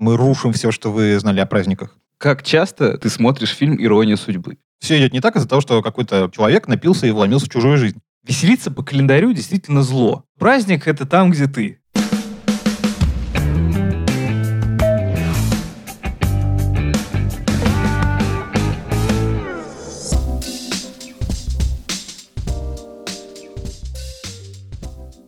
Мы рушим все, что вы знали о праздниках. Как часто ты смотришь фильм «Ирония судьбы»? Все идет не так из-за того, что какой-то человек напился и вломился в чужую жизнь. Веселиться по календарю действительно зло. Праздник — это там, где ты.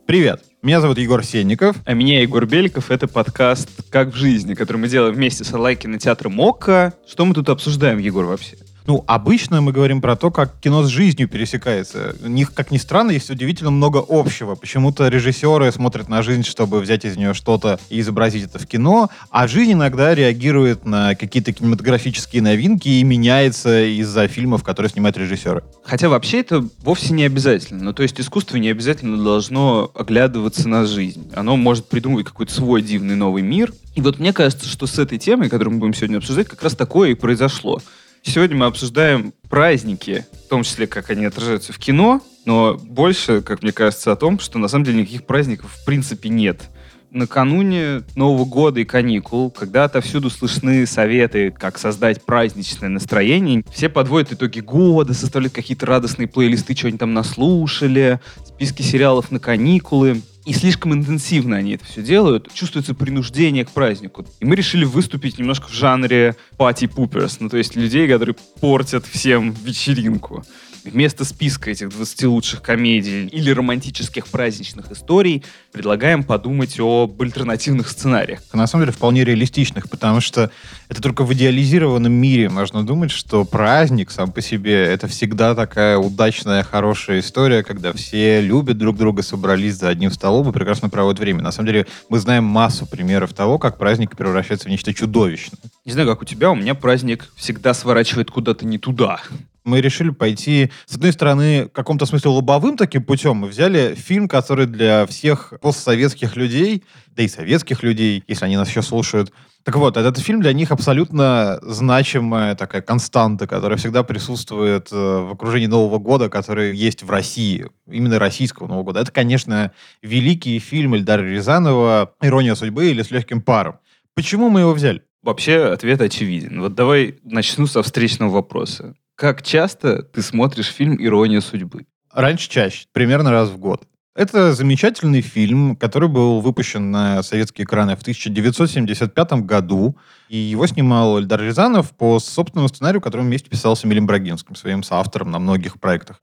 Привет, меня зовут Егор Сенников. А меня Егор Беликов. Это подкаст «Как в жизни», который мы делаем вместе с Орлай кинотеатром ОККО. Что мы тут обсуждаем, Егор, вообще? Ну, обычно мы говорим про то, как кино с жизнью пересекается. У них, как ни странно, есть удивительно много общего. Почему-то режиссеры смотрят на жизнь, чтобы взять из нее что-то и изобразить это в кино, а жизнь иногда реагирует на какие-то кинематографические новинки и меняется из-за фильмов, которые снимают режиссеры. Хотя вообще это вовсе не обязательно. Ну, то есть искусство не обязательно должно оглядываться на жизнь. Оно может придумывать какой-то свой дивный новый мир. И вот мне кажется, что с этой темой, которую мы будем сегодня обсуждать, как раз такое и произошло. Сегодня мы обсуждаем праздники, в том числе, как они отражаются в кино, но больше, как мне кажется, о том, что на самом деле никаких праздников в принципе нет. Накануне Нового года и каникул, когда отовсюду слышны советы, как создать праздничное настроение, все подводят итоги года, составляют какие-то радостные плейлисты, что они там наслушали, списки сериалов на каникулы. И слишком интенсивно они это все делают. Чувствуется принуждение к празднику. И мы решили выступить немножко в жанре poopers. Ну, то есть людей, которые портят всем вечеринку вместо списка этих 20 лучших комедий или романтических праздничных историй предлагаем подумать об альтернативных сценариях. На самом деле вполне реалистичных, потому что это только в идеализированном мире можно думать, что праздник сам по себе это всегда такая удачная, хорошая история, когда все любят друг друга, собрались за одним столом и прекрасно проводят время. На самом деле мы знаем массу примеров того, как праздник превращается в нечто чудовищное. Не знаю, как у тебя, у меня праздник всегда сворачивает куда-то не туда мы решили пойти, с одной стороны, в каком-то смысле лобовым таким путем. Мы взяли фильм, который для всех постсоветских людей, да и советских людей, если они нас еще слушают, так вот, этот фильм для них абсолютно значимая такая константа, которая всегда присутствует э, в окружении Нового года, который есть в России, именно российского Нового года. Это, конечно, великий фильм Эльдара Рязанова «Ирония судьбы» или «С легким паром». Почему мы его взяли? Вообще ответ очевиден. Вот давай начну со встречного вопроса. Как часто ты смотришь фильм «Ирония судьбы»? Раньше чаще, примерно раз в год. Это замечательный фильм, который был выпущен на советские экраны в 1975 году. И его снимал Эльдар Рязанов по собственному сценарию, который вместе писал с Эмилем Брагинским, своим соавтором на многих проектах.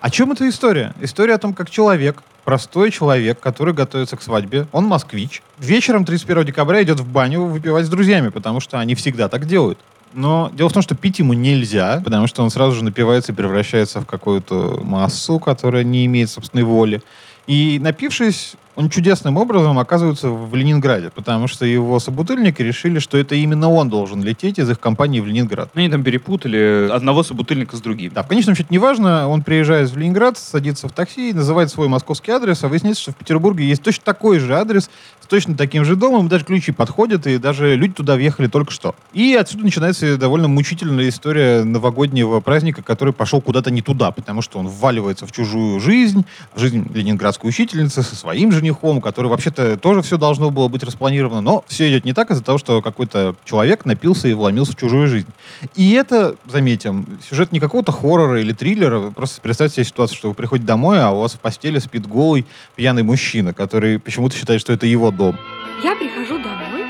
О чем эта история? История о том, как человек, простой человек, который готовится к свадьбе, он москвич, вечером 31 декабря идет в баню выпивать с друзьями, потому что они всегда так делают. Но дело в том, что пить ему нельзя, потому что он сразу же напивается и превращается в какую-то массу, которая не имеет собственной воли. И напившись, он чудесным образом оказывается в Ленинграде, потому что его собутыльники решили, что это именно он должен лететь из их компании в Ленинград. Они там перепутали одного собутыльника с другим. Да, в конечном счете неважно, он приезжает в Ленинград, садится в такси, называет свой московский адрес, а выясняется, что в Петербурге есть точно такой же адрес, с точно таким же домом, даже ключи подходят, и даже люди туда въехали только что. И отсюда начинается довольно мучительная история новогоднего праздника, который пошел куда-то не туда, потому что он вваливается в чужую жизнь, в жизнь ленинградской учительницы со своим же женихом, который вообще-то тоже все должно было быть распланировано, но все идет не так из-за того, что какой-то человек напился и вломился в чужую жизнь. И это, заметим, сюжет не какого-то хоррора или триллера, просто представьте себе ситуацию, что вы приходите домой, а у вас в постели спит голый пьяный мужчина, который почему-то считает, что это его дом. Я прихожу домой,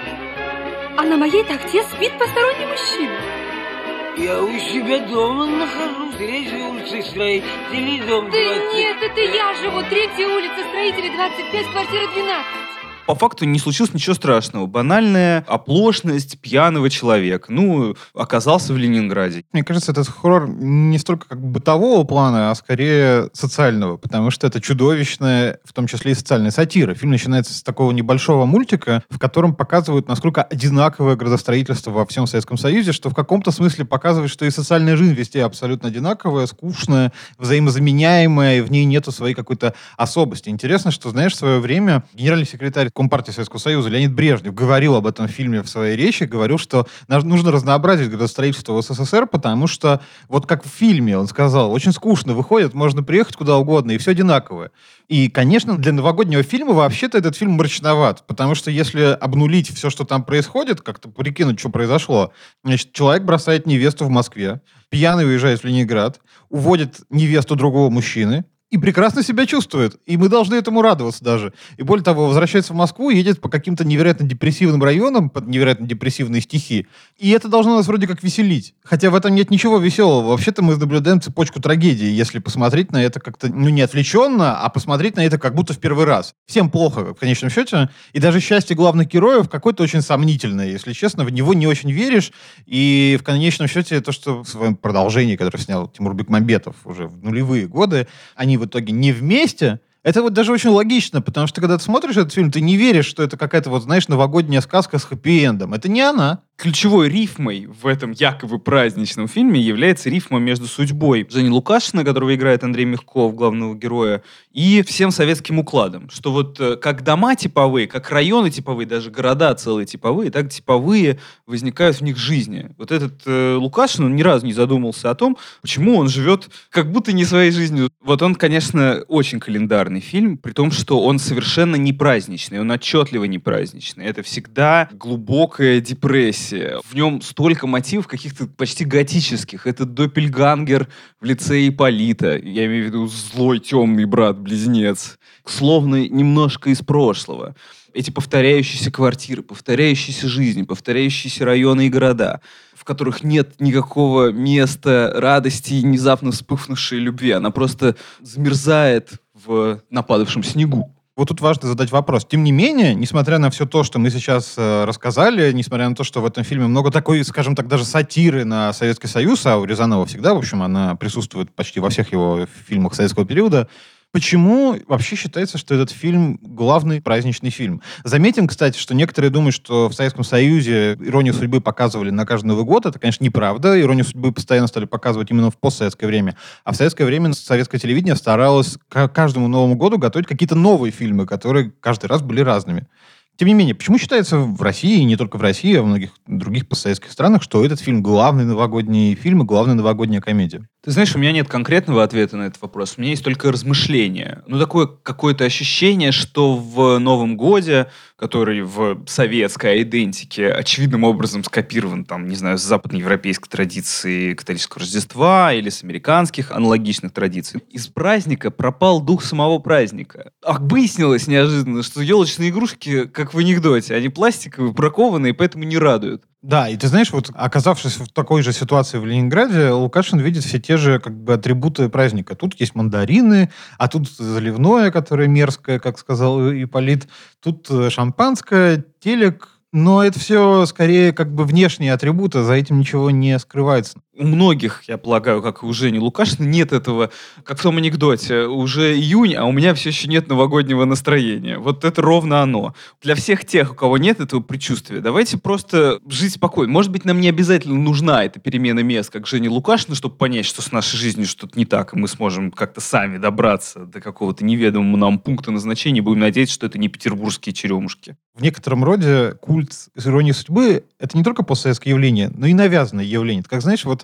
а на моей тахте спит посторонний мужчина. Я у себя дома нахожусь, третьей улицы строителей, дом 20. Да нет, это я живу, третья улица строителей 25, квартира 12 по факту не случилось ничего страшного. Банальная оплошность пьяного человека. Ну, оказался в Ленинграде. Мне кажется, этот хоррор не столько как бытового плана, а скорее социального, потому что это чудовищная, в том числе и социальная сатира. Фильм начинается с такого небольшого мультика, в котором показывают, насколько одинаковое градостроительство во всем Советском Союзе, что в каком-то смысле показывает, что и социальная жизнь везде абсолютно одинаковая, скучная, взаимозаменяемая, и в ней нету своей какой-то особости. Интересно, что, знаешь, в свое время генеральный секретарь Компартии Советского Союза Леонид Брежнев говорил об этом фильме в своей речи, говорил, что нужно разнообразить градостроительство в СССР, потому что вот как в фильме он сказал, очень скучно выходит, можно приехать куда угодно, и все одинаковое. И, конечно, для новогоднего фильма вообще-то этот фильм мрачноват, потому что если обнулить все, что там происходит, как-то прикинуть, что произошло, значит, человек бросает невесту в Москве, пьяный уезжает в Ленинград, уводит невесту другого мужчины, и прекрасно себя чувствует. И мы должны этому радоваться даже. И более того, возвращается в Москву, едет по каким-то невероятно депрессивным районам, под невероятно депрессивные стихи. И это должно нас вроде как веселить. Хотя в этом нет ничего веселого. Вообще-то мы наблюдаем цепочку трагедии, если посмотреть на это как-то, ну, не отвлеченно, а посмотреть на это как будто в первый раз. Всем плохо, в конечном счете. И даже счастье главных героев какое-то очень сомнительное, если честно. В него не очень веришь. И в конечном счете то, что в своем продолжении, которое снял Тимур Бекмамбетов уже в нулевые годы, они в итоге не вместе, это вот даже очень логично, потому что когда ты смотришь этот фильм, ты не веришь, что это какая-то вот, знаешь, новогодняя сказка с хэппи-эндом. Это не она ключевой рифмой в этом якобы праздничном фильме является рифма между судьбой Жени Лукашина, которого играет Андрей Мягков, главного героя, и всем советским укладом. Что вот э, как дома типовые, как районы типовые, даже города целые типовые, так типовые возникают в них жизни. Вот этот э, Лукашин, он ни разу не задумался о том, почему он живет как будто не своей жизнью. Вот он, конечно, очень календарный фильм, при том, что он совершенно не праздничный, он отчетливо не праздничный. Это всегда глубокая депрессия, процессе. В нем столько мотивов каких-то почти готических. Это Доппельгангер в лице Иполита. Я имею в виду злой темный брат-близнец. Словно немножко из прошлого. Эти повторяющиеся квартиры, повторяющиеся жизни, повторяющиеся районы и города в которых нет никакого места радости и внезапно вспыхнувшей любви. Она просто замерзает в нападавшем снегу. Вот тут важно задать вопрос. Тем не менее, несмотря на все то, что мы сейчас э, рассказали, несмотря на то, что в этом фильме много такой, скажем так, даже сатиры на Советский Союз, а у Рязанова всегда, в общем, она присутствует почти во всех его фильмах советского периода, Почему вообще считается, что этот фильм главный праздничный фильм? Заметим, кстати, что некоторые думают, что в Советском Союзе «Иронию судьбы» показывали на каждый Новый год. Это, конечно, неправда. «Иронию судьбы» постоянно стали показывать именно в постсоветское время. А в советское время советское телевидение старалось к каждому Новому году готовить какие-то новые фильмы, которые каждый раз были разными. Тем не менее, почему считается в России, и не только в России, а в многих других постсоветских странах, что этот фильм главный новогодний фильм и главная новогодняя комедия? Ты знаешь, у меня нет конкретного ответа на этот вопрос. У меня есть только размышления. Ну, такое какое-то ощущение, что в Новом Годе, который в советской идентике очевидным образом скопирован, там, не знаю, с западноевропейской традиции католического Рождества или с американских аналогичных традиций, из праздника пропал дух самого праздника. А выяснилось неожиданно, что елочные игрушки, как в анекдоте, они пластиковые, бракованные, поэтому не радуют. Да, и ты знаешь, вот оказавшись в такой же ситуации в Ленинграде, Лукашин видит все те же как бы атрибуты праздника. Тут есть мандарины, а тут заливное, которое мерзкое, как сказал Иполит, тут э, шампанское, телек, но это все скорее как бы внешние атрибуты, за этим ничего не скрывается. У многих, я полагаю, как и у Жени Лукашина, нет этого, как в том анекдоте, уже июнь, а у меня все еще нет новогоднего настроения. Вот это ровно оно. Для всех тех, у кого нет этого предчувствия, давайте просто жить спокойно. Может быть, нам не обязательно нужна эта перемена мест, как Жене Лукашина, чтобы понять, что с нашей жизнью что-то не так, и мы сможем как-то сами добраться до какого-то неведомого нам пункта назначения, будем надеяться, что это не петербургские черемушки. В некотором роде культ иронии судьбы — это не только постсоветское явление, но и навязанное явление. Это, как, знаешь, вот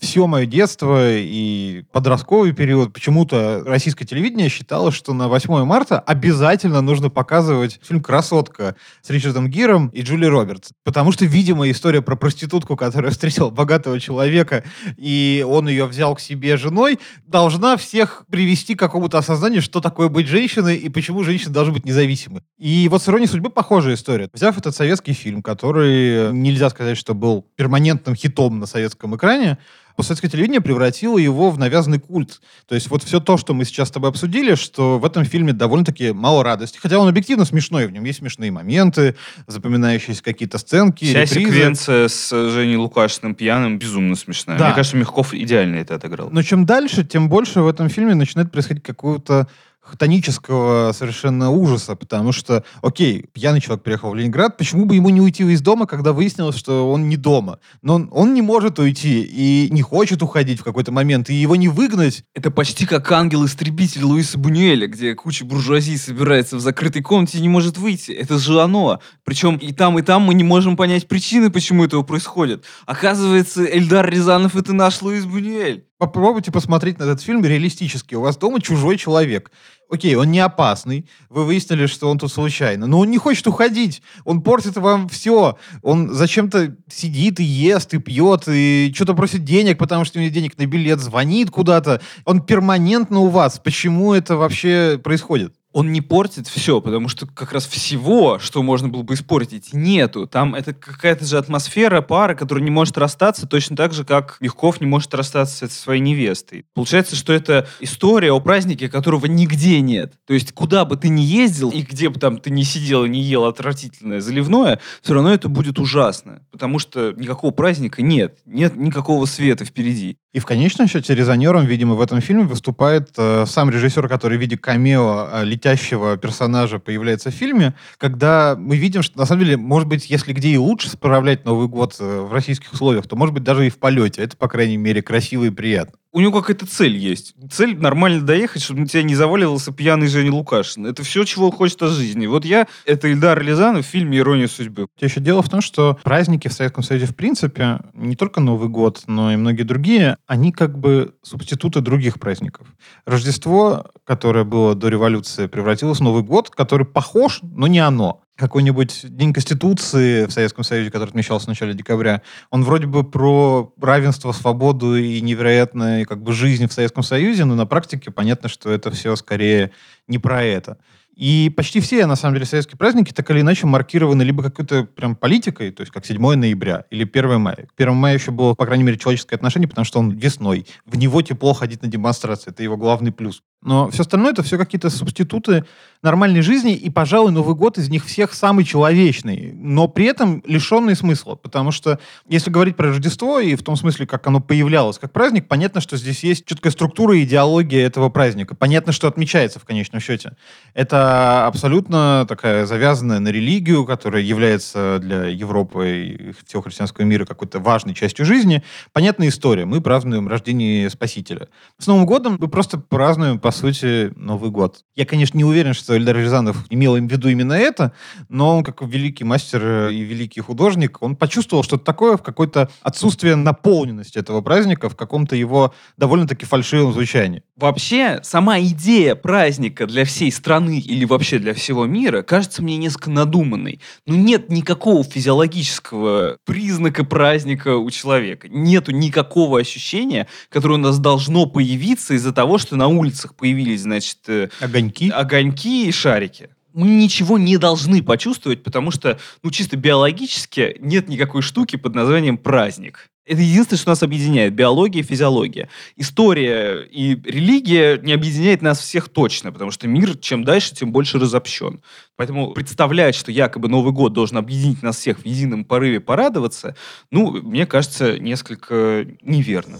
все мое детство и подростковый период почему-то российское телевидение считало, что на 8 марта обязательно нужно показывать фильм «Красотка» с Ричардом Гиром и Джули Робертс. Потому что, видимо, история про проститутку, которая встретила богатого человека, и он ее взял к себе женой, должна всех привести к какому-то осознанию, что такое быть женщиной и почему женщины должны быть независимы. И вот с иронией судьбы похожая история. Взяв этот советский фильм, который нельзя сказать, что был перманентным хитом на советском экране, советское телевидение превратило его в навязанный культ. То есть вот все то, что мы сейчас с тобой обсудили, что в этом фильме довольно-таки мало радости. Хотя он объективно смешной, в нем есть смешные моменты, запоминающиеся какие-то сценки, Вся репризы. секвенция с Женей Лукашиным пьяным безумно смешная. Да. Мне кажется, Мягков идеально это отыграл. Но чем дальше, тем больше в этом фильме начинает происходить какого-то хтонического совершенно ужаса, потому что, окей, пьяный человек приехал в Ленинград, почему бы ему не уйти из дома, когда выяснилось, что он не дома? Но он, он не может уйти и не хочет уходить в какой-то момент, и его не выгнать. Это почти как ангел-истребитель Луиса Бунюэля, где куча буржуазии собирается в закрытой комнате и не может выйти. Это же оно. Причем и там, и там мы не можем понять причины, почему этого происходит. Оказывается, Эльдар Рязанов — это наш Луис Бунюэль. Попробуйте посмотреть на этот фильм реалистически. У вас дома чужой человек. Окей, он не опасный. Вы выяснили, что он тут случайно. Но он не хочет уходить. Он портит вам все. Он зачем-то сидит и ест, и пьет, и что-то просит денег, потому что у него денег на билет, звонит куда-то. Он перманентно у вас. Почему это вообще происходит? Он не портит все, потому что как раз всего, что можно было бы испортить, нету. Там это какая-то же атмосфера пары, которая не может расстаться, точно так же, как Мягков не может расстаться со своей невестой. Получается, что это история о празднике, которого нигде нет. То есть, куда бы ты ни ездил, и где бы там ты не сидел и не ел отвратительное заливное, все равно это будет ужасно. Потому что никакого праздника нет. Нет никакого света впереди. И в конечном счете резонером, видимо, в этом фильме выступает э, сам режиссер, который в виде камео э, летящего персонажа появляется в фильме, когда мы видим, что на самом деле, может быть, если где и лучше справлять Новый год э, в российских условиях, то может быть даже и в полете. Это, по крайней мере, красиво и приятно у него какая-то цель есть. Цель нормально доехать, чтобы на тебя не заваливался пьяный Женя Лукашин. Это все, чего он хочет от жизни. Вот я, это Ильдар Рязанов в фильме «Ирония судьбы». Еще дело в том, что праздники в Советском Союзе, в принципе, не только Новый год, но и многие другие, они как бы субституты других праздников. Рождество, которое было до революции, превратилось в Новый год, который похож, но не оно какой-нибудь День Конституции в Советском Союзе, который отмечался в начале декабря, он вроде бы про равенство, свободу и невероятную как бы, жизнь в Советском Союзе, но на практике понятно, что это все скорее не про это. И почти все, на самом деле, советские праздники так или иначе маркированы либо какой-то прям политикой, то есть как 7 ноября или 1 мая. 1 мая еще было, по крайней мере, человеческое отношение, потому что он весной. В него тепло ходить на демонстрации. Это его главный плюс. Но все остальное это все какие-то субституты нормальной жизни, и, пожалуй, Новый год из них всех самый человечный, но при этом лишенный смысла, потому что если говорить про Рождество и в том смысле, как оно появлялось как праздник, понятно, что здесь есть четкая структура и идеология этого праздника. Понятно, что отмечается в конечном счете. Это абсолютно такая завязанная на религию, которая является для Европы и всего христианского мира какой-то важной частью жизни. Понятная история. Мы празднуем рождение Спасителя. С Новым годом мы просто празднуем по по сути, Новый год. Я, конечно, не уверен, что Эльдар Рязанов имел в виду именно это, но он, как великий мастер э, и великий художник, он почувствовал что-то такое в какое-то отсутствие наполненности этого праздника, в каком-то его довольно-таки фальшивом звучании. Вообще, сама идея праздника для всей страны или вообще для всего мира кажется мне несколько надуманной. Но ну, нет никакого физиологического признака праздника у человека. Нету никакого ощущения, которое у нас должно появиться из-за того, что на улицах появились, значит... Э, огоньки. Огоньки и шарики мы ничего не должны почувствовать, потому что, ну, чисто биологически нет никакой штуки под названием праздник. Это единственное, что нас объединяет. Биология и физиология. История и религия не объединяет нас всех точно, потому что мир чем дальше, тем больше разобщен. Поэтому представлять, что якобы Новый год должен объединить нас всех в едином порыве порадоваться, ну, мне кажется, несколько неверно.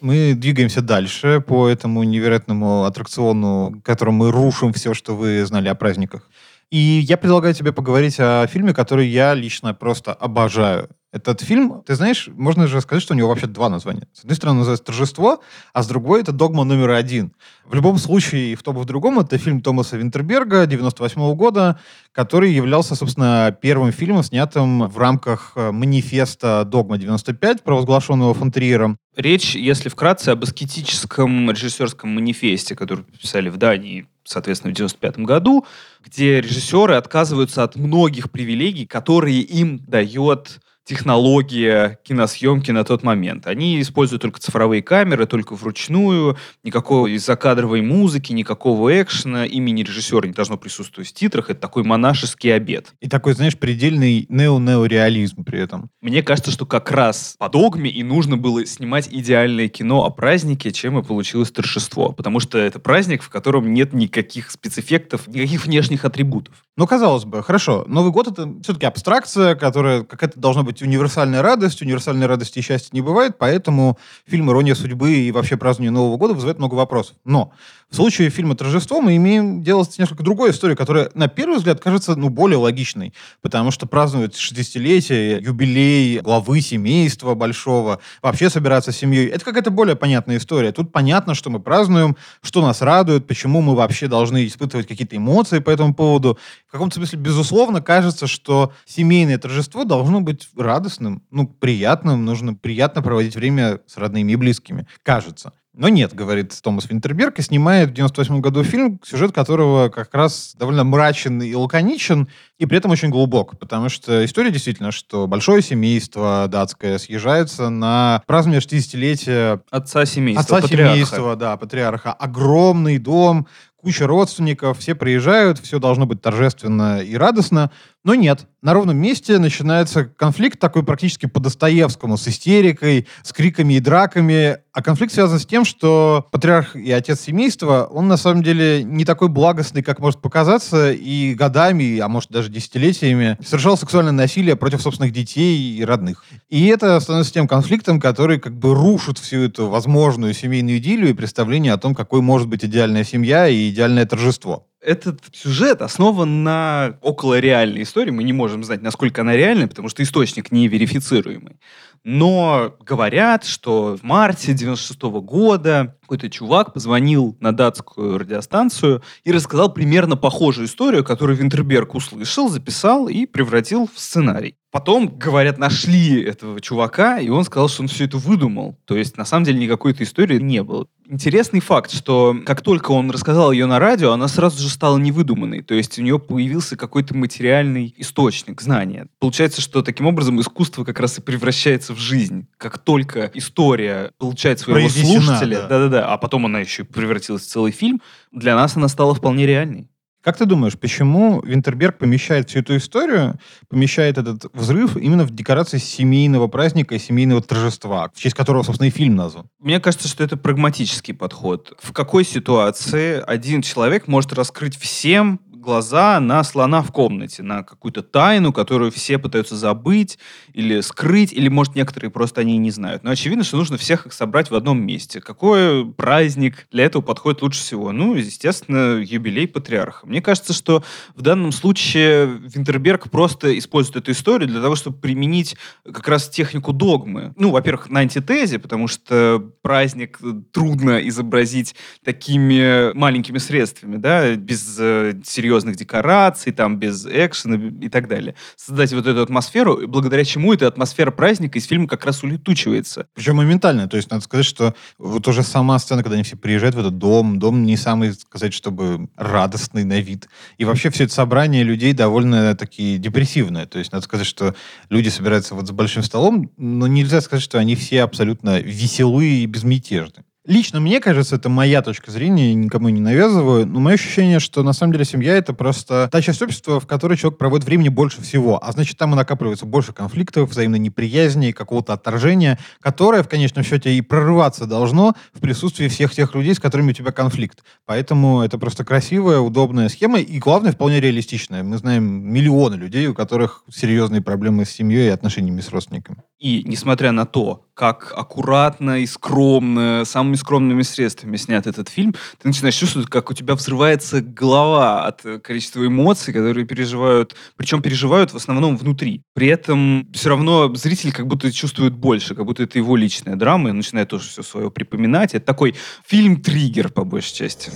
Мы двигаемся дальше по этому невероятному аттракциону, которым мы рушим все, что вы знали о праздниках. И я предлагаю тебе поговорить о фильме, который я лично просто обожаю. Этот фильм, ты знаешь, можно же сказать, что у него вообще два названия. С одной стороны, называется «Торжество», а с другой — это «Догма номер один». В любом случае, в том, и в другом, это фильм Томаса Винтерберга 98 -го года, который являлся, собственно, первым фильмом, снятым в рамках э, манифеста «Догма-95», провозглашенного фон Триером. Речь, если вкратце, об аскетическом режиссерском манифесте, который писали в Дании соответственно, в 95 году, где режиссеры отказываются от многих привилегий, которые им дает технология киносъемки на тот момент. Они используют только цифровые камеры, только вручную, никакой закадровой музыки, никакого экшена, имени режиссера не должно присутствовать в титрах. Это такой монашеский обед. И такой, знаешь, предельный нео-неореализм при этом. Мне кажется, что как раз по догме и нужно было снимать идеальное кино о празднике, чем и получилось торжество. Потому что это праздник, в котором нет никаких спецэффектов, никаких внешних атрибутов. Ну, казалось бы, хорошо, Новый год — это все-таки абстракция, которая какая-то должна быть универсальная радость, универсальной радости и счастья не бывает, поэтому фильм «Ирония судьбы» и вообще празднование Нового года вызывает много вопросов. Но в случае фильма «Торжество» мы имеем дело с несколько другой историей, которая, на первый взгляд, кажется ну, более логичной, потому что празднуют 60-летие, юбилей главы семейства большого, вообще собираться с семьей. Это какая-то более понятная история. Тут понятно, что мы празднуем, что нас радует, почему мы вообще должны испытывать какие-то эмоции по этому поводу. В каком-то смысле, безусловно, кажется, что семейное торжество должно быть радостным, ну, приятным, нужно приятно проводить время с родными и близкими. Кажется. Но нет, говорит Томас Винтерберг, и снимает в 98 году фильм, сюжет которого как раз довольно мрачен и лаконичен, и при этом очень глубок, потому что история действительно, что большое семейство датское съезжается на празднование 60-летия Отца семейства, отца патриарха. семейства, да, патриарха. Огромный дом, куча родственников, все приезжают, все должно быть торжественно и радостно. Но нет, на ровном месте начинается конфликт такой практически по Достоевскому, с истерикой, с криками и драками. А конфликт связан с тем, что патриарх и отец семейства, он на самом деле не такой благостный, как может показаться, и годами, а может даже десятилетиями совершал сексуальное насилие против собственных детей и родных. И это становится тем конфликтом, который как бы рушит всю эту возможную семейную идиллию и представление о том, какой может быть идеальная семья и идеальное торжество. Этот сюжет основан на околореальной истории. Мы не можем знать, насколько она реальная, потому что источник не верифицируемый. Но говорят, что в марте 96 года какой-то чувак позвонил на датскую радиостанцию и рассказал примерно похожую историю, которую Винтерберг услышал, записал и превратил в сценарий. Потом, говорят, нашли этого чувака, и он сказал, что он все это выдумал. То есть, на самом деле, никакой этой истории не было. Интересный факт, что как только он рассказал ее на радио, она сразу же стала невыдуманной. То есть у нее появился какой-то материальный источник знания. Получается, что таким образом искусство как раз и превращается в жизнь. Как только история получает своего Произнесена, слушателя, да. да-да-да, а потом она еще превратилась в целый фильм, для нас она стала вполне реальной. Как ты думаешь, почему Винтерберг помещает всю эту историю, помещает этот взрыв именно в декорации семейного праздника и семейного торжества, в честь которого, собственно, и фильм назван? Мне кажется, что это прагматический подход. В какой ситуации один человек может раскрыть всем глаза на слона в комнате, на какую-то тайну, которую все пытаются забыть или скрыть, или, может, некоторые просто они и не знают. Но очевидно, что нужно всех их собрать в одном месте. Какой праздник для этого подходит лучше всего? Ну, естественно, юбилей патриарха. Мне кажется, что в данном случае Винтерберг просто использует эту историю для того, чтобы применить как раз технику догмы. Ну, во-первых, на антитезе, потому что праздник трудно изобразить такими маленькими средствами, да, без э, серьезных декораций, там, без экшена и так далее. Создать вот эту атмосферу, благодаря чему эта атмосфера праздника из фильма как раз улетучивается. Причем моментально. То есть надо сказать, что вот уже сама сцена, когда они все приезжают в этот дом, дом не самый, сказать, чтобы радостный на вид. И вообще все это собрание людей довольно такие депрессивное. То есть надо сказать, что люди собираются вот за большим столом, но нельзя сказать, что они все абсолютно веселые и безмятежны. Лично мне кажется, это моя точка зрения, никому не навязываю, но мое ощущение, что на самом деле семья это просто та часть общества, в которой человек проводит времени больше всего, а значит там и накапливается больше конфликтов, взаимной неприязни, какого-то отторжения, которое в конечном счете и прорываться должно в присутствии всех тех людей, с которыми у тебя конфликт. Поэтому это просто красивая, удобная схема и, главное, вполне реалистичная. Мы знаем миллионы людей, у которых серьезные проблемы с семьей и отношениями с родственниками. И несмотря на то, как аккуратно и скромно, самыми скромными средствами снят этот фильм, ты начинаешь чувствовать, как у тебя взрывается голова от э, количества эмоций, которые переживают, причем переживают в основном внутри. При этом все равно зритель как будто чувствует больше, как будто это его личная драма, и начинает тоже все свое припоминать. Это такой фильм-триггер, по большей части.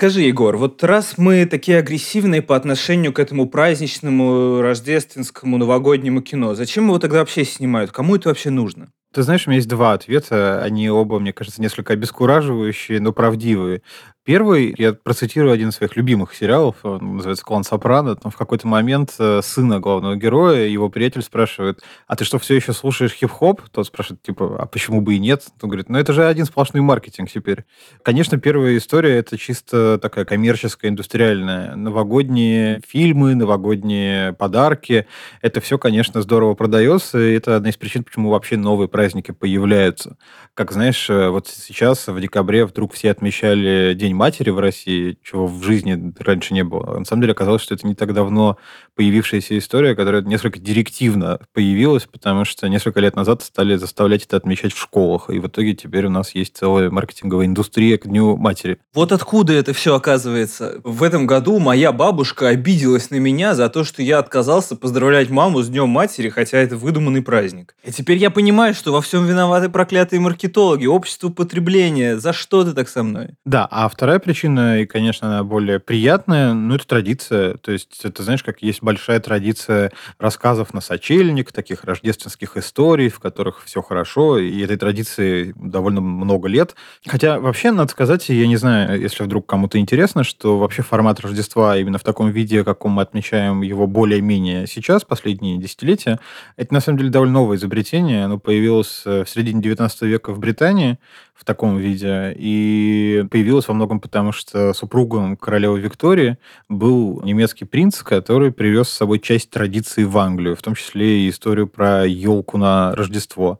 Скажи, Егор, вот раз мы такие агрессивные по отношению к этому праздничному, рождественскому, новогоднему кино, зачем его тогда вообще снимают? Кому это вообще нужно? Ты знаешь, у меня есть два ответа. Они оба, мне кажется, несколько обескураживающие, но правдивые. Первый, я процитирую один из своих любимых сериалов, он называется «Клан Сопрано». Там в какой-то момент э, сына главного героя, его приятель спрашивает, а ты что, все еще слушаешь хип-хоп? Тот спрашивает, типа, а почему бы и нет? Он говорит, ну это же один сплошной маркетинг теперь. Конечно, первая история — это чисто такая коммерческая, индустриальная. Новогодние фильмы, новогодние подарки. Это все, конечно, здорово продается, и это одна из причин, почему вообще новые праздники появляются. Как знаешь, э, вот сейчас в декабре вдруг все отмечали День матери в России, чего в жизни раньше не было. На самом деле оказалось, что это не так давно появившаяся история, которая несколько директивно появилась, потому что несколько лет назад стали заставлять это отмечать в школах. И в итоге теперь у нас есть целая маркетинговая индустрия к Дню матери. Вот откуда это все оказывается. В этом году моя бабушка обиделась на меня за то, что я отказался поздравлять маму с Днем матери, хотя это выдуманный праздник. И теперь я понимаю, что во всем виноваты проклятые маркетологи, общество потребления. За что ты так со мной? Да, а вторая причина, и, конечно, она более приятная, ну, это традиция. То есть, это, знаешь, как есть большая традиция рассказов на сочельник, таких рождественских историй, в которых все хорошо, и этой традиции довольно много лет. Хотя, вообще, надо сказать, я не знаю, если вдруг кому-то интересно, что вообще формат Рождества именно в таком виде, каком мы отмечаем его более-менее сейчас, последние десятилетия, это, на самом деле, довольно новое изобретение. Оно появилось э, в середине 19 века в Британии, в таком виде. И появилась во многом потому, что супругом королевы Виктории был немецкий принц, который привез с собой часть традиции в Англию, в том числе и историю про елку на Рождество.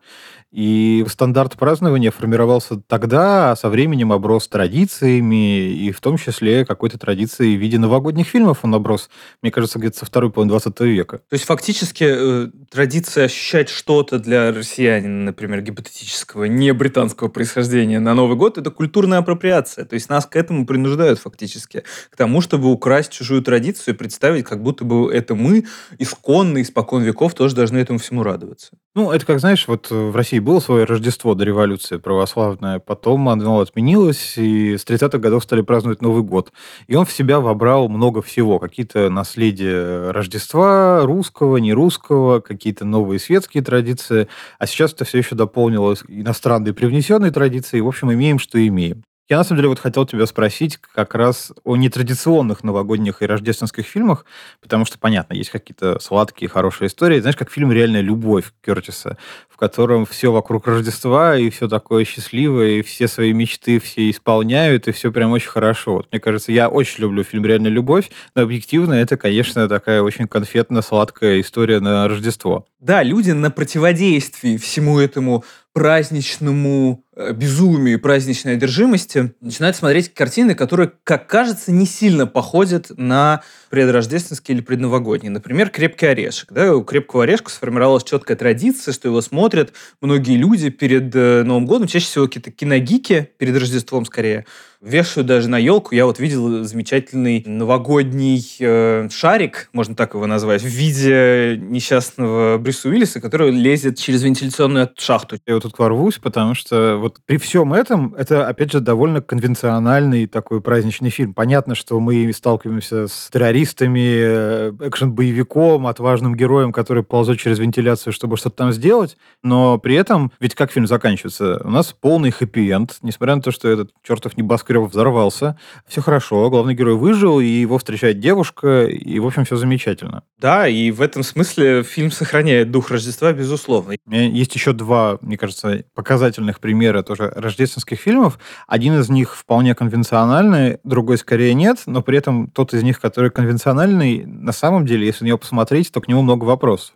И стандарт празднования формировался тогда, а со временем оброс традициями, и в том числе какой-то традицией в виде новогодних фильмов он оброс, мне кажется, где-то со второй половины 20 века. То есть фактически э, традиция ощущать что-то для россиянина, например, гипотетического, не британского происхождения на Новый год, это культурная апроприация. То есть нас к этому принуждают фактически. К тому, чтобы украсть чужую традицию и представить, как будто бы это мы, исконно, испокон веков, тоже должны этому всему радоваться. Ну, это как, знаешь, вот в России было свое Рождество до революции православное, потом оно отменилось, и с 30-х годов стали праздновать Новый год. И он в себя вобрал много всего. Какие-то наследия Рождества, русского, не русского, какие-то новые светские традиции. А сейчас это все еще дополнилось иностранной привнесенной традицией. В общем, имеем, что имеем. Я, на самом деле, вот хотел тебя спросить как раз о нетрадиционных новогодних и рождественских фильмах, потому что, понятно, есть какие-то сладкие, хорошие истории. Знаешь, как фильм «Реальная любовь» Кертиса, в котором все вокруг Рождества, и все такое счастливое, и все свои мечты все исполняют, и все прям очень хорошо. Вот, мне кажется, я очень люблю фильм «Реальная любовь», но объективно это, конечно, такая очень конфетно-сладкая история на Рождество. Да, люди на противодействии всему этому праздничному э, безумию, праздничной одержимости начинают смотреть картины, которые, как кажется, не сильно походят на предрождественский или предновогодний. Например, «Крепкий орешек». Да? У «Крепкого орешка» сформировалась четкая традиция, что его смотрят многие люди перед э, Новым годом, чаще всего какие-то киногики, перед Рождеством скорее, вешают даже на елку. Я вот видел замечательный новогодний э, шарик, можно так его назвать, в виде несчастного Брюса Уиллиса, который лезет через вентиляционную шахту. Я вот тут ворвусь, потому что вот при всем этом это, опять же, довольно конвенциональный такой праздничный фильм. Понятно, что мы сталкиваемся с террористами, э, экшен-боевиком, отважным героем, который ползет через вентиляцию, чтобы что-то там сделать, но при этом, ведь как фильм заканчивается? У нас полный хэппи-энд, несмотря на то, что этот чертов небоскреб взорвался, все хорошо, главный герой выжил, и его встречает девушка, и, в общем, все замечательно. Да, и в этом смысле фильм сохраняет дух Рождества, безусловно. У меня есть еще два, мне кажется, показательных примера тоже рождественских фильмов. Один из них вполне конвенциональный, другой скорее нет, но при этом тот из них, который конвенциональный, на самом деле, если на него посмотреть, то к нему много вопросов.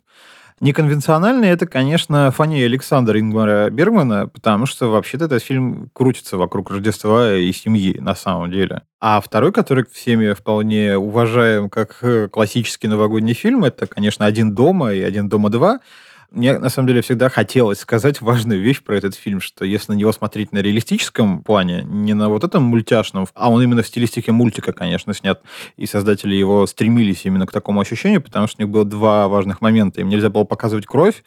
Неконвенциональный это, конечно, Фанни Александр Ингмара Бергмана, потому что вообще-то этот фильм крутится вокруг Рождества и семьи на самом деле. А второй, который всеми вполне уважаем как э, классический новогодний фильм, это, конечно, «Один дома» и «Один дома два», мне, на самом деле, всегда хотелось сказать важную вещь про этот фильм, что если на него смотреть на реалистическом плане, не на вот этом мультяшном, а он именно в стилистике мультика, конечно, снят, и создатели его стремились именно к такому ощущению, потому что у них было два важных момента. Им нельзя было показывать кровь,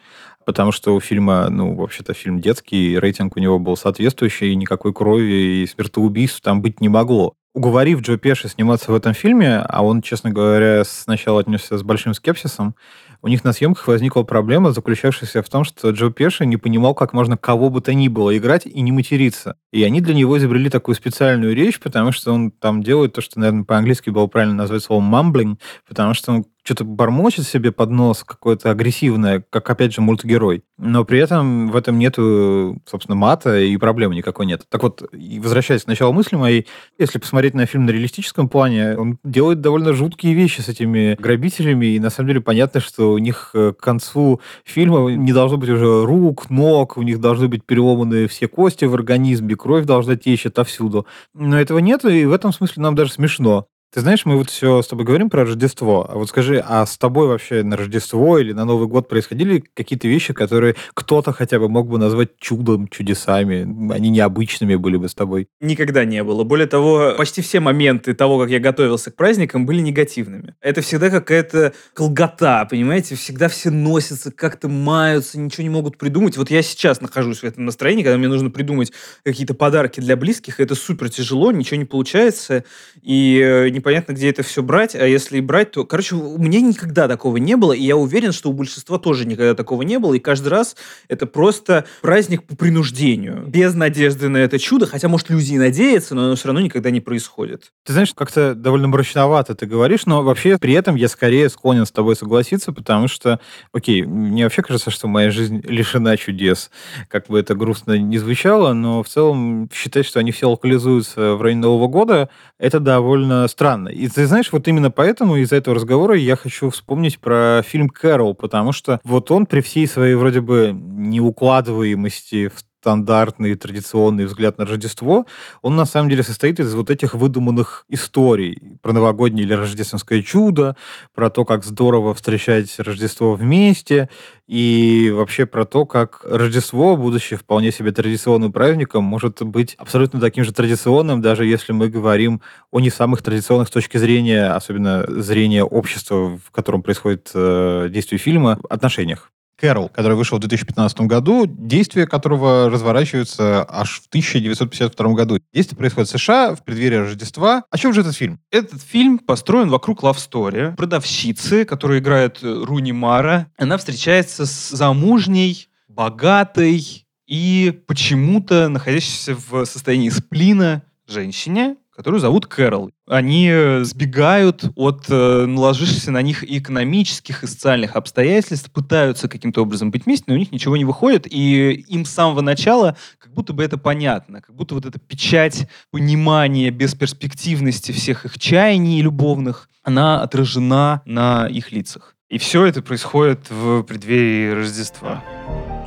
потому что у фильма, ну, вообще-то фильм детский, рейтинг у него был соответствующий, и никакой крови и смертоубийств там быть не могло уговорив Джо Пеши сниматься в этом фильме, а он, честно говоря, сначала отнесся с большим скепсисом, у них на съемках возникла проблема, заключавшаяся в том, что Джо Пеши не понимал, как можно кого бы то ни было играть и не материться. И они для него изобрели такую специальную речь, потому что он там делает то, что, наверное, по-английски было правильно назвать словом «мамблинг», потому что он что-то бормочет себе под нос какое-то агрессивное, как, опять же, мультгерой. Но при этом в этом нету, собственно, мата и проблемы никакой нет. Так вот, возвращаясь к началу мысли моей, если посмотреть на фильм на реалистическом плане, он делает довольно жуткие вещи с этими грабителями, и на самом деле понятно, что у них э, к концу фильма не должно быть уже рук, ног, у них должны быть переломаны все кости в организме, кровь должна течь отовсюду. Но этого нет, и в этом смысле нам даже смешно. Ты знаешь, мы вот все с тобой говорим про Рождество. А вот скажи, а с тобой вообще на Рождество или на Новый год происходили какие-то вещи, которые кто-то хотя бы мог бы назвать чудом, чудесами? Они необычными были бы с тобой? Никогда не было. Более того, почти все моменты того, как я готовился к праздникам, были негативными. Это всегда какая-то колгота, понимаете? Всегда все носятся, как-то маются, ничего не могут придумать. Вот я сейчас нахожусь в этом настроении, когда мне нужно придумать какие-то подарки для близких. Это супер тяжело, ничего не получается. И э, непонятно, где это все брать, а если и брать, то... Короче, у меня никогда такого не было, и я уверен, что у большинства тоже никогда такого не было, и каждый раз это просто праздник по принуждению, без надежды на это чудо, хотя, может, люди и надеются, но оно все равно никогда не происходит. Ты знаешь, как-то довольно мрачновато ты говоришь, но вообще при этом я скорее склонен с тобой согласиться, потому что, окей, мне вообще кажется, что моя жизнь лишена чудес, как бы это грустно не звучало, но в целом считать, что они все локализуются в районе Нового года, это довольно странно странно. И ты знаешь, вот именно поэтому из-за этого разговора я хочу вспомнить про фильм «Кэрол», потому что вот он при всей своей вроде бы неукладываемости в стандартный традиционный взгляд на Рождество, он на самом деле состоит из вот этих выдуманных историй про новогоднее или рождественское чудо, про то, как здорово встречать Рождество вместе, и вообще про то, как Рождество, будучи вполне себе традиционным праздником, может быть абсолютно таким же традиционным, даже если мы говорим о не самых традиционных с точки зрения, особенно зрения общества, в котором происходит э, действие фильма, отношениях. Кэрол, который вышел в 2015 году, действие которого разворачивается аж в 1952 году. Действие происходит в США в преддверии Рождества. О чем же этот фильм? Этот фильм построен вокруг story. Продавщицы, которую играет э, Руни Мара, она встречается с замужней, богатой и почему-то находящейся в состоянии сплина женщине, которую зовут Кэрол. Они э, сбегают от э, наложившихся на них экономических, и социальных обстоятельств, пытаются каким-то образом быть вместе, но у них ничего не выходит, и им с самого начала как будто бы это понятно, как будто вот эта печать понимания бесперспективности всех их чаяний любовных, она отражена на их лицах. И все это происходит в преддверии Рождества.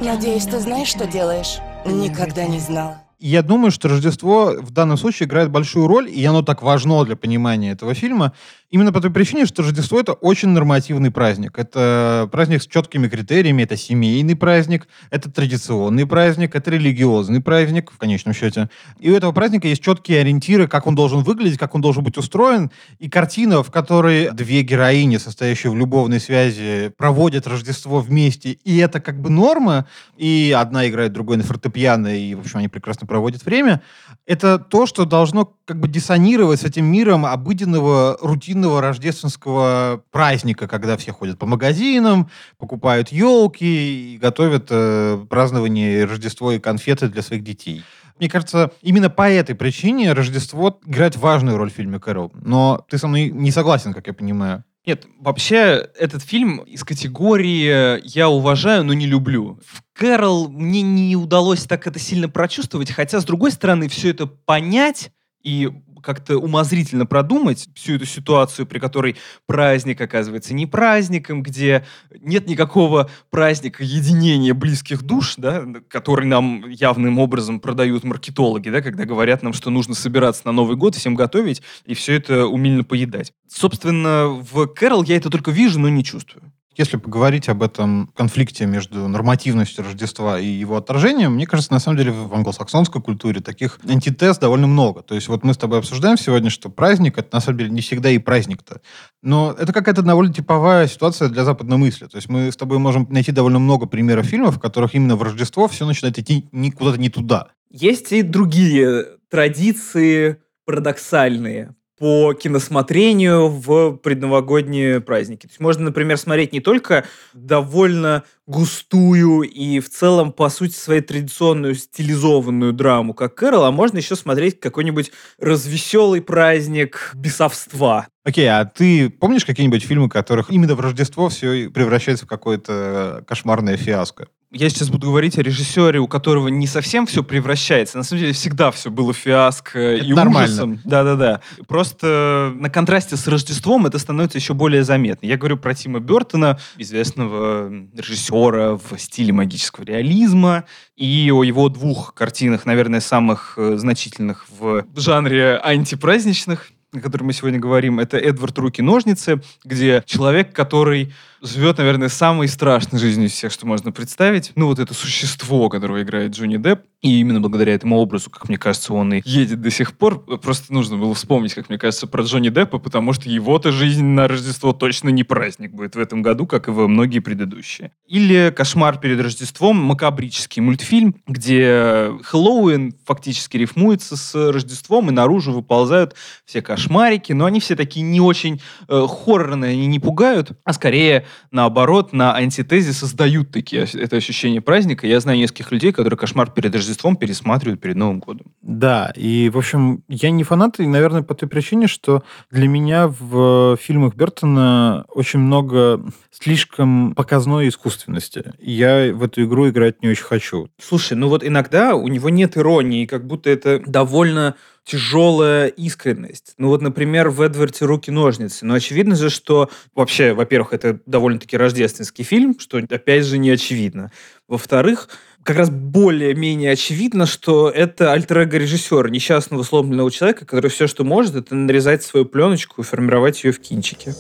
Надеюсь, ты знаешь, что делаешь? Никогда не знала. Я думаю, что Рождество в данном случае играет большую роль, и оно так важно для понимания этого фильма, Именно по той причине, что Рождество — это очень нормативный праздник. Это праздник с четкими критериями, это семейный праздник, это традиционный праздник, это религиозный праздник, в конечном счете. И у этого праздника есть четкие ориентиры, как он должен выглядеть, как он должен быть устроен. И картина, в которой две героини, состоящие в любовной связи, проводят Рождество вместе, и это как бы норма, и одна играет другой на фортепиано, и, в общем, они прекрасно проводят время, это то, что должно как бы диссонировать с этим миром обыденного, рутинного длинного рождественского праздника, когда все ходят по магазинам, покупают елки и готовят э, празднование Рождества и конфеты для своих детей. Мне кажется, именно по этой причине Рождество играет важную роль в фильме «Кэрол». Но ты со мной не согласен, как я понимаю. Нет, вообще этот фильм из категории «я уважаю, но не люблю». В «Кэрол» мне не удалось так это сильно прочувствовать, хотя, с другой стороны, все это понять и как-то умозрительно продумать всю эту ситуацию, при которой праздник оказывается не праздником, где нет никакого праздника единения близких душ, да, который нам явным образом продают маркетологи, да, когда говорят нам, что нужно собираться на Новый год, всем готовить и все это умильно поедать. Собственно, в Кэрол я это только вижу, но не чувствую. Если поговорить об этом конфликте между нормативностью Рождества и его отражением, мне кажется, на самом деле в англосаксонской культуре таких антитез довольно много. То есть вот мы с тобой обсуждаем сегодня, что праздник — это на самом деле не всегда и праздник-то. Но это какая-то довольно типовая ситуация для западной мысли. То есть мы с тобой можем найти довольно много примеров фильмов, в которых именно в Рождество все начинает идти куда-то не туда. Есть и другие традиции парадоксальные по киносмотрению в предновогодние праздники. То есть можно, например, смотреть не только довольно густую и в целом, по сути, своей традиционную стилизованную драму, как Кэрол, а можно еще смотреть какой-нибудь развеселый праздник бесовства. Окей, а ты помнишь какие-нибудь фильмы, которых именно в Рождество все превращается в какое-то кошмарное фиаско? Я сейчас буду говорить о режиссере, у которого не совсем все превращается. На самом деле всегда все было фиаско и нормально. ужасом. Да-да-да. Просто на контрасте с Рождеством это становится еще более заметно. Я говорю про Тима Бертона, известного режиссера в стиле магического реализма, и о его двух картинах, наверное, самых э, значительных в жанре антипраздничных о котором мы сегодня говорим, это Эдвард Руки-ножницы, где человек, который живет, наверное, самой страшной жизнью из всех, что можно представить. Ну, вот это существо, которого играет Джонни Депп. И именно благодаря этому образу, как мне кажется, он и едет до сих пор. Просто нужно было вспомнить, как мне кажется, про Джонни Деппа, потому что его-то жизнь на Рождество точно не праздник будет в этом году, как и во многие предыдущие. Или «Кошмар перед Рождеством», макабрический мультфильм, где Хэллоуин фактически рифмуется с Рождеством, и наружу выползают все кошмарики, но они все такие не очень э, хоррорные, они не пугают, а скорее наоборот, на антитезе создают такие, это ощущение праздника. Я знаю нескольких людей, которые «Кошмар перед Рождеством» пересматривают перед Новым годом. Да, и, в общем, я не фанат, и, наверное, по той причине, что для меня в фильмах Бертона очень много слишком показной искусственности. Я в эту игру играть не очень хочу. Слушай, ну вот иногда у него нет иронии, как будто это довольно тяжелая искренность. Ну вот, например, в Эдварде «Руки-ножницы». Но очевидно же, что вообще, во-первых, это довольно-таки рождественский фильм, что, опять же, не очевидно. Во-вторых, как раз более-менее очевидно, что это альтер режиссера, несчастного сломленного человека, который все, что может, это нарезать свою пленочку и формировать ее в кинчике.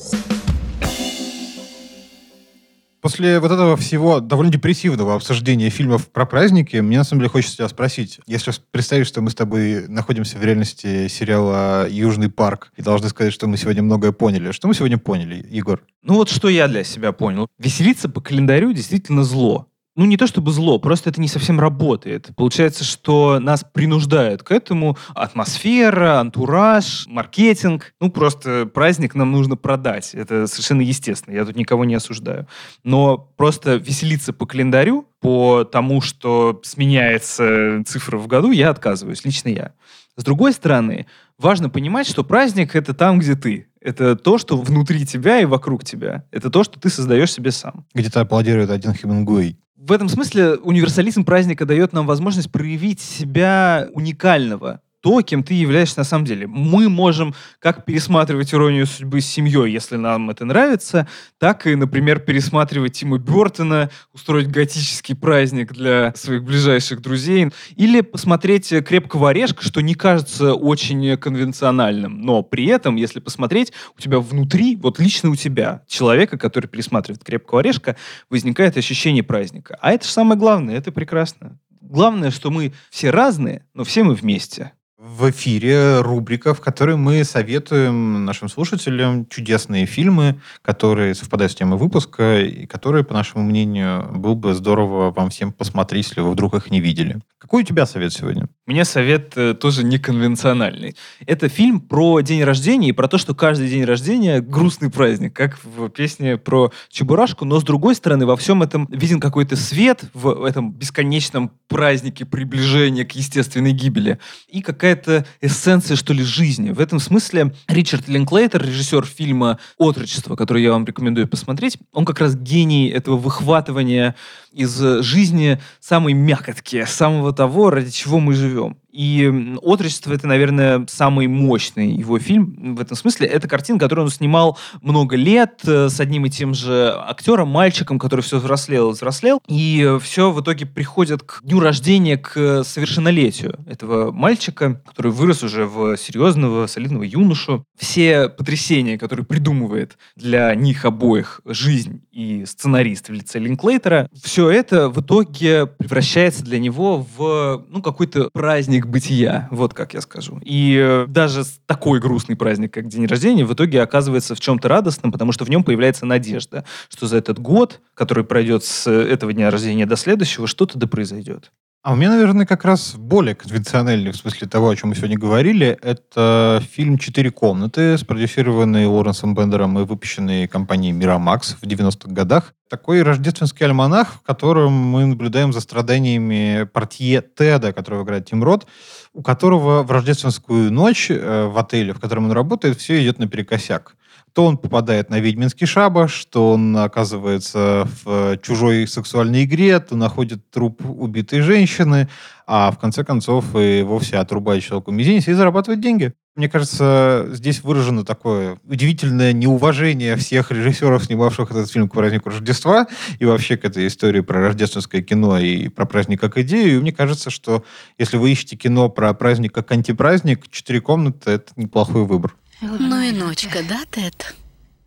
После вот этого всего довольно депрессивного обсуждения фильмов про праздники, мне на самом деле хочется тебя спросить. Если представить, что мы с тобой находимся в реальности сериала «Южный парк» и должны сказать, что мы сегодня многое поняли. Что мы сегодня поняли, Егор? Ну вот что я для себя понял. Веселиться по календарю действительно зло ну, не то чтобы зло, просто это не совсем работает. Получается, что нас принуждают к этому атмосфера, антураж, маркетинг. Ну, просто праздник нам нужно продать. Это совершенно естественно. Я тут никого не осуждаю. Но просто веселиться по календарю, по тому, что сменяется цифра в году, я отказываюсь. Лично я. С другой стороны, важно понимать, что праздник — это там, где ты. Это то, что внутри тебя и вокруг тебя. Это то, что ты создаешь себе сам. Где-то аплодирует один Хемингуэй в этом смысле универсализм праздника дает нам возможность проявить себя уникального то, кем ты являешься на самом деле. Мы можем как пересматривать «Иронию судьбы» с семьей, если нам это нравится, так и, например, пересматривать Тима Бертона, устроить готический праздник для своих ближайших друзей, или посмотреть «Крепкого орешка», что не кажется очень конвенциональным, но при этом, если посмотреть, у тебя внутри, вот лично у тебя, человека, который пересматривает «Крепкого орешка», возникает ощущение праздника. А это же самое главное, это прекрасно. Главное, что мы все разные, но все мы вместе в эфире рубрика, в которой мы советуем нашим слушателям чудесные фильмы, которые совпадают с темой выпуска, и которые, по нашему мнению, было бы здорово вам всем посмотреть, если вы вдруг их не видели. Какой у тебя совет сегодня? У меня совет э, тоже неконвенциональный. Это фильм про день рождения и про то, что каждый день рождения грустный праздник, как в песне про Чебурашку, но с другой стороны во всем этом виден какой-то свет в этом бесконечном празднике приближения к естественной гибели и какая-то эссенция, что ли, жизни. В этом смысле Ричард Линклейтер, режиссер фильма «Отрочество», который я вам рекомендую посмотреть, он как раз гений этого выхватывания из жизни самой мякотки, самого того, ради чего мы живем. И «Отрочество» — это, наверное, самый мощный его фильм в этом смысле. Это картина, которую он снимал много лет э, с одним и тем же актером, мальчиком, который все взрослел и взрослел. И все в итоге приходит к дню рождения, к совершеннолетию этого мальчика, который вырос уже в серьезного, солидного юношу. Все потрясения, которые придумывает для них обоих жизнь и сценарист в лице Линклейтера, все это в итоге превращается для него в ну, какой-то праздник праздник бытия, вот как я скажу. И э, даже такой грустный праздник, как день рождения, в итоге оказывается в чем-то радостным, потому что в нем появляется надежда, что за этот год, который пройдет с этого дня рождения до следующего, что-то да произойдет. А у меня, наверное, как раз более конвенциональный в смысле того, о чем мы сегодня говорили. Это фильм «Четыре комнаты», спродюсированный Лоренсом Бендером и выпущенный компанией Miramax в 90-х годах. Такой рождественский альманах, в котором мы наблюдаем за страданиями портье Теда, которого играет Тим Рот, у которого в рождественскую ночь э, в отеле, в котором он работает, все идет наперекосяк то он попадает на ведьминский шабаш, то он оказывается в чужой сексуальной игре, то находит труп убитой женщины, а в конце концов и вовсе отрубает человеку мизинец и зарабатывает деньги. Мне кажется, здесь выражено такое удивительное неуважение всех режиссеров, снимавших этот фильм к празднику Рождества и вообще к этой истории про рождественское кино и про праздник как идею. И мне кажется, что если вы ищете кино про праздник как антипраздник, «Четыре комнаты» — это неплохой выбор. Ну и ночка, да, Тед?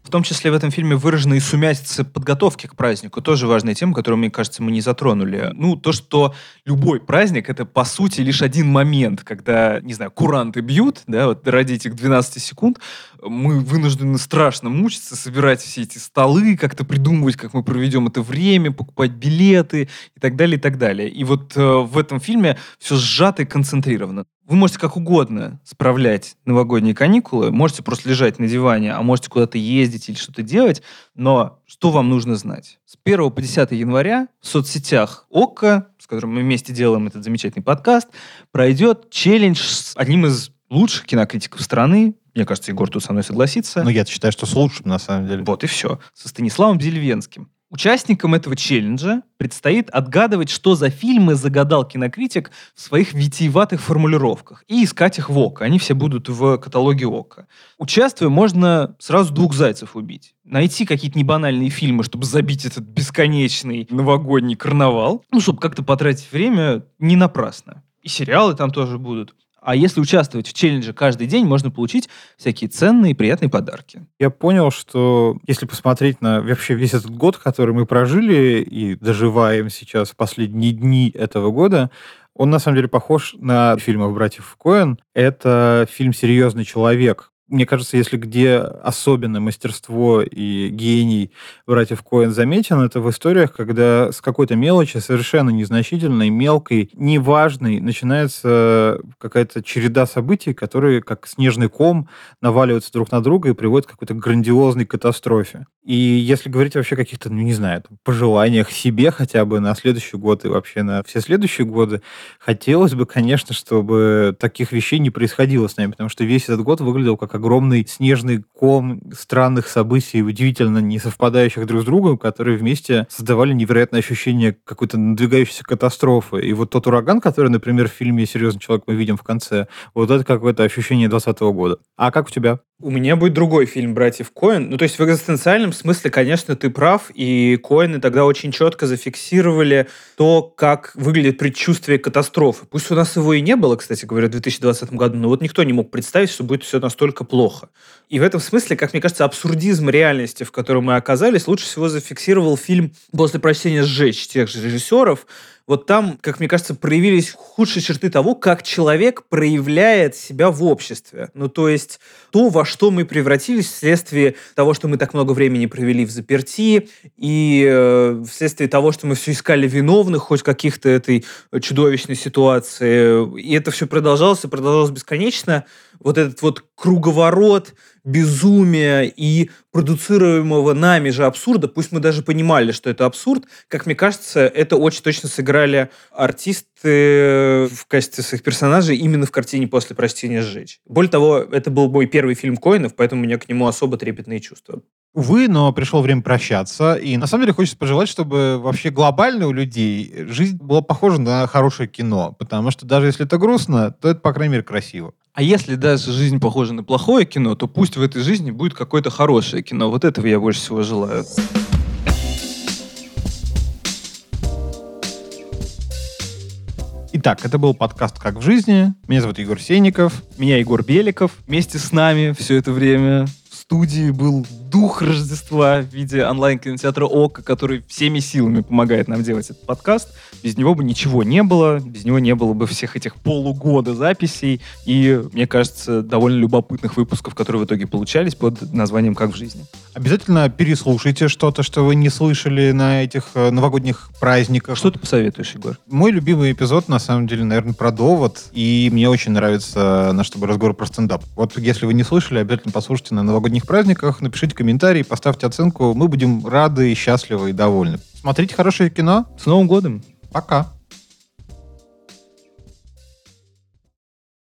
В том числе в этом фильме выражена и сумятица подготовки к празднику. Тоже важная тема, которую, мне кажется, мы не затронули. Ну, то, что любой праздник — это, по сути, лишь один момент, когда, не знаю, куранты бьют, да, вот ради этих 12 секунд, мы вынуждены страшно мучиться, собирать все эти столы, как-то придумывать, как мы проведем это время, покупать билеты и так далее, и так далее. И вот э, в этом фильме все сжато и концентрировано. Вы можете как угодно справлять новогодние каникулы, можете просто лежать на диване, а можете куда-то ездить или что-то делать, но что вам нужно знать? С 1 по 10 января в соцсетях ОККО, с которым мы вместе делаем этот замечательный подкаст, пройдет челлендж с одним из лучших кинокритиков страны, мне кажется, Егор тут со мной согласится. Ну, я считаю, что с лучшим, на самом деле. Вот и все. Со Станиславом Зельвенским. Участникам этого челленджа предстоит отгадывать, что за фильмы загадал кинокритик в своих витиеватых формулировках и искать их в ОКО. Они все будут в каталоге ОКО. Участвуя, можно сразу двух зайцев убить. Найти какие-то небанальные фильмы, чтобы забить этот бесконечный новогодний карнавал. Ну, чтобы как-то потратить время не напрасно. И сериалы там тоже будут. А если участвовать в челлендже каждый день, можно получить всякие ценные и приятные подарки. Я понял, что если посмотреть на вообще весь этот год, который мы прожили и доживаем сейчас в последние дни этого года, он на самом деле похож на фильмов братьев Коэн. Это фильм «Серьезный человек», мне кажется, если где особенное мастерство и гений братьев Коэн заметен, это в историях, когда с какой-то мелочи, совершенно незначительной, мелкой, неважной, начинается какая-то череда событий, которые, как снежный ком, наваливаются друг на друга и приводят к какой-то грандиозной катастрофе. И если говорить вообще о каких-то, ну, не знаю, там, пожеланиях себе хотя бы на следующий год и вообще на все следующие годы, хотелось бы, конечно, чтобы таких вещей не происходило с нами, потому что весь этот год выглядел как огромный снежный ком странных событий, удивительно не совпадающих друг с другом, которые вместе создавали невероятное ощущение какой-то надвигающейся катастрофы. И вот тот ураган, который, например, в фильме «Серьезный человек» мы видим в конце, вот это какое-то ощущение 2020 года. А как у тебя? У меня будет другой фильм «Братьев Коэн». Ну, то есть в экзистенциальном смысле, конечно, ты прав, и Коэны тогда очень четко зафиксировали то, как выглядит предчувствие катастрофы. Пусть у нас его и не было, кстати говоря, в 2020 году, но вот никто не мог представить, что будет все настолько плохо. И в этом смысле, как мне кажется, абсурдизм реальности, в которой мы оказались, лучше всего зафиксировал фильм «После прощения сжечь» тех же режиссеров, вот там, как мне кажется, проявились худшие черты того, как человек проявляет себя в обществе. Ну, то есть то, во что мы превратились вследствие того, что мы так много времени провели в заперти, и э, вследствие того, что мы все искали виновных хоть каких-то этой чудовищной ситуации. И это все продолжалось и продолжалось бесконечно. Вот этот вот круговорот безумия и продуцируемого нами же абсурда, пусть мы даже понимали, что это абсурд, как мне кажется, это очень точно сыграли артисты в качестве своих персонажей именно в картине «После прочтения сжечь». Более того, это был мой первый фильм Коинов, поэтому у меня к нему особо трепетные чувства. Увы, но пришло время прощаться. И на самом деле хочется пожелать, чтобы вообще глобально у людей жизнь была похожа на хорошее кино. Потому что даже если это грустно, то это, по крайней мере, красиво. А если даже жизнь похожа на плохое кино, то пусть в этой жизни будет какое-то хорошее кино. Вот этого я больше всего желаю. Итак, это был подкаст «Как в жизни». Меня зовут Егор Сенников. Меня Егор Беликов. Вместе с нами все это время в студии был дух Рождества в виде онлайн-кинотеатра ОКО, который всеми силами помогает нам делать этот подкаст. Без него бы ничего не было, без него не было бы всех этих полугода записей и, мне кажется, довольно любопытных выпусков, которые в итоге получались под названием «Как в жизни». Обязательно переслушайте что-то, что вы не слышали на этих э, новогодних праздниках. Что ты посоветуешь, Егор? Мой любимый эпизод, на самом деле, наверное, про довод. И мне очень нравится наш с тобой разговор про стендап. Вот если вы не слышали, обязательно послушайте на новогодних праздниках, напишите комментарий, поставьте оценку. Мы будем рады, счастливы и довольны. Смотрите хорошее кино. С Новым годом! Пока.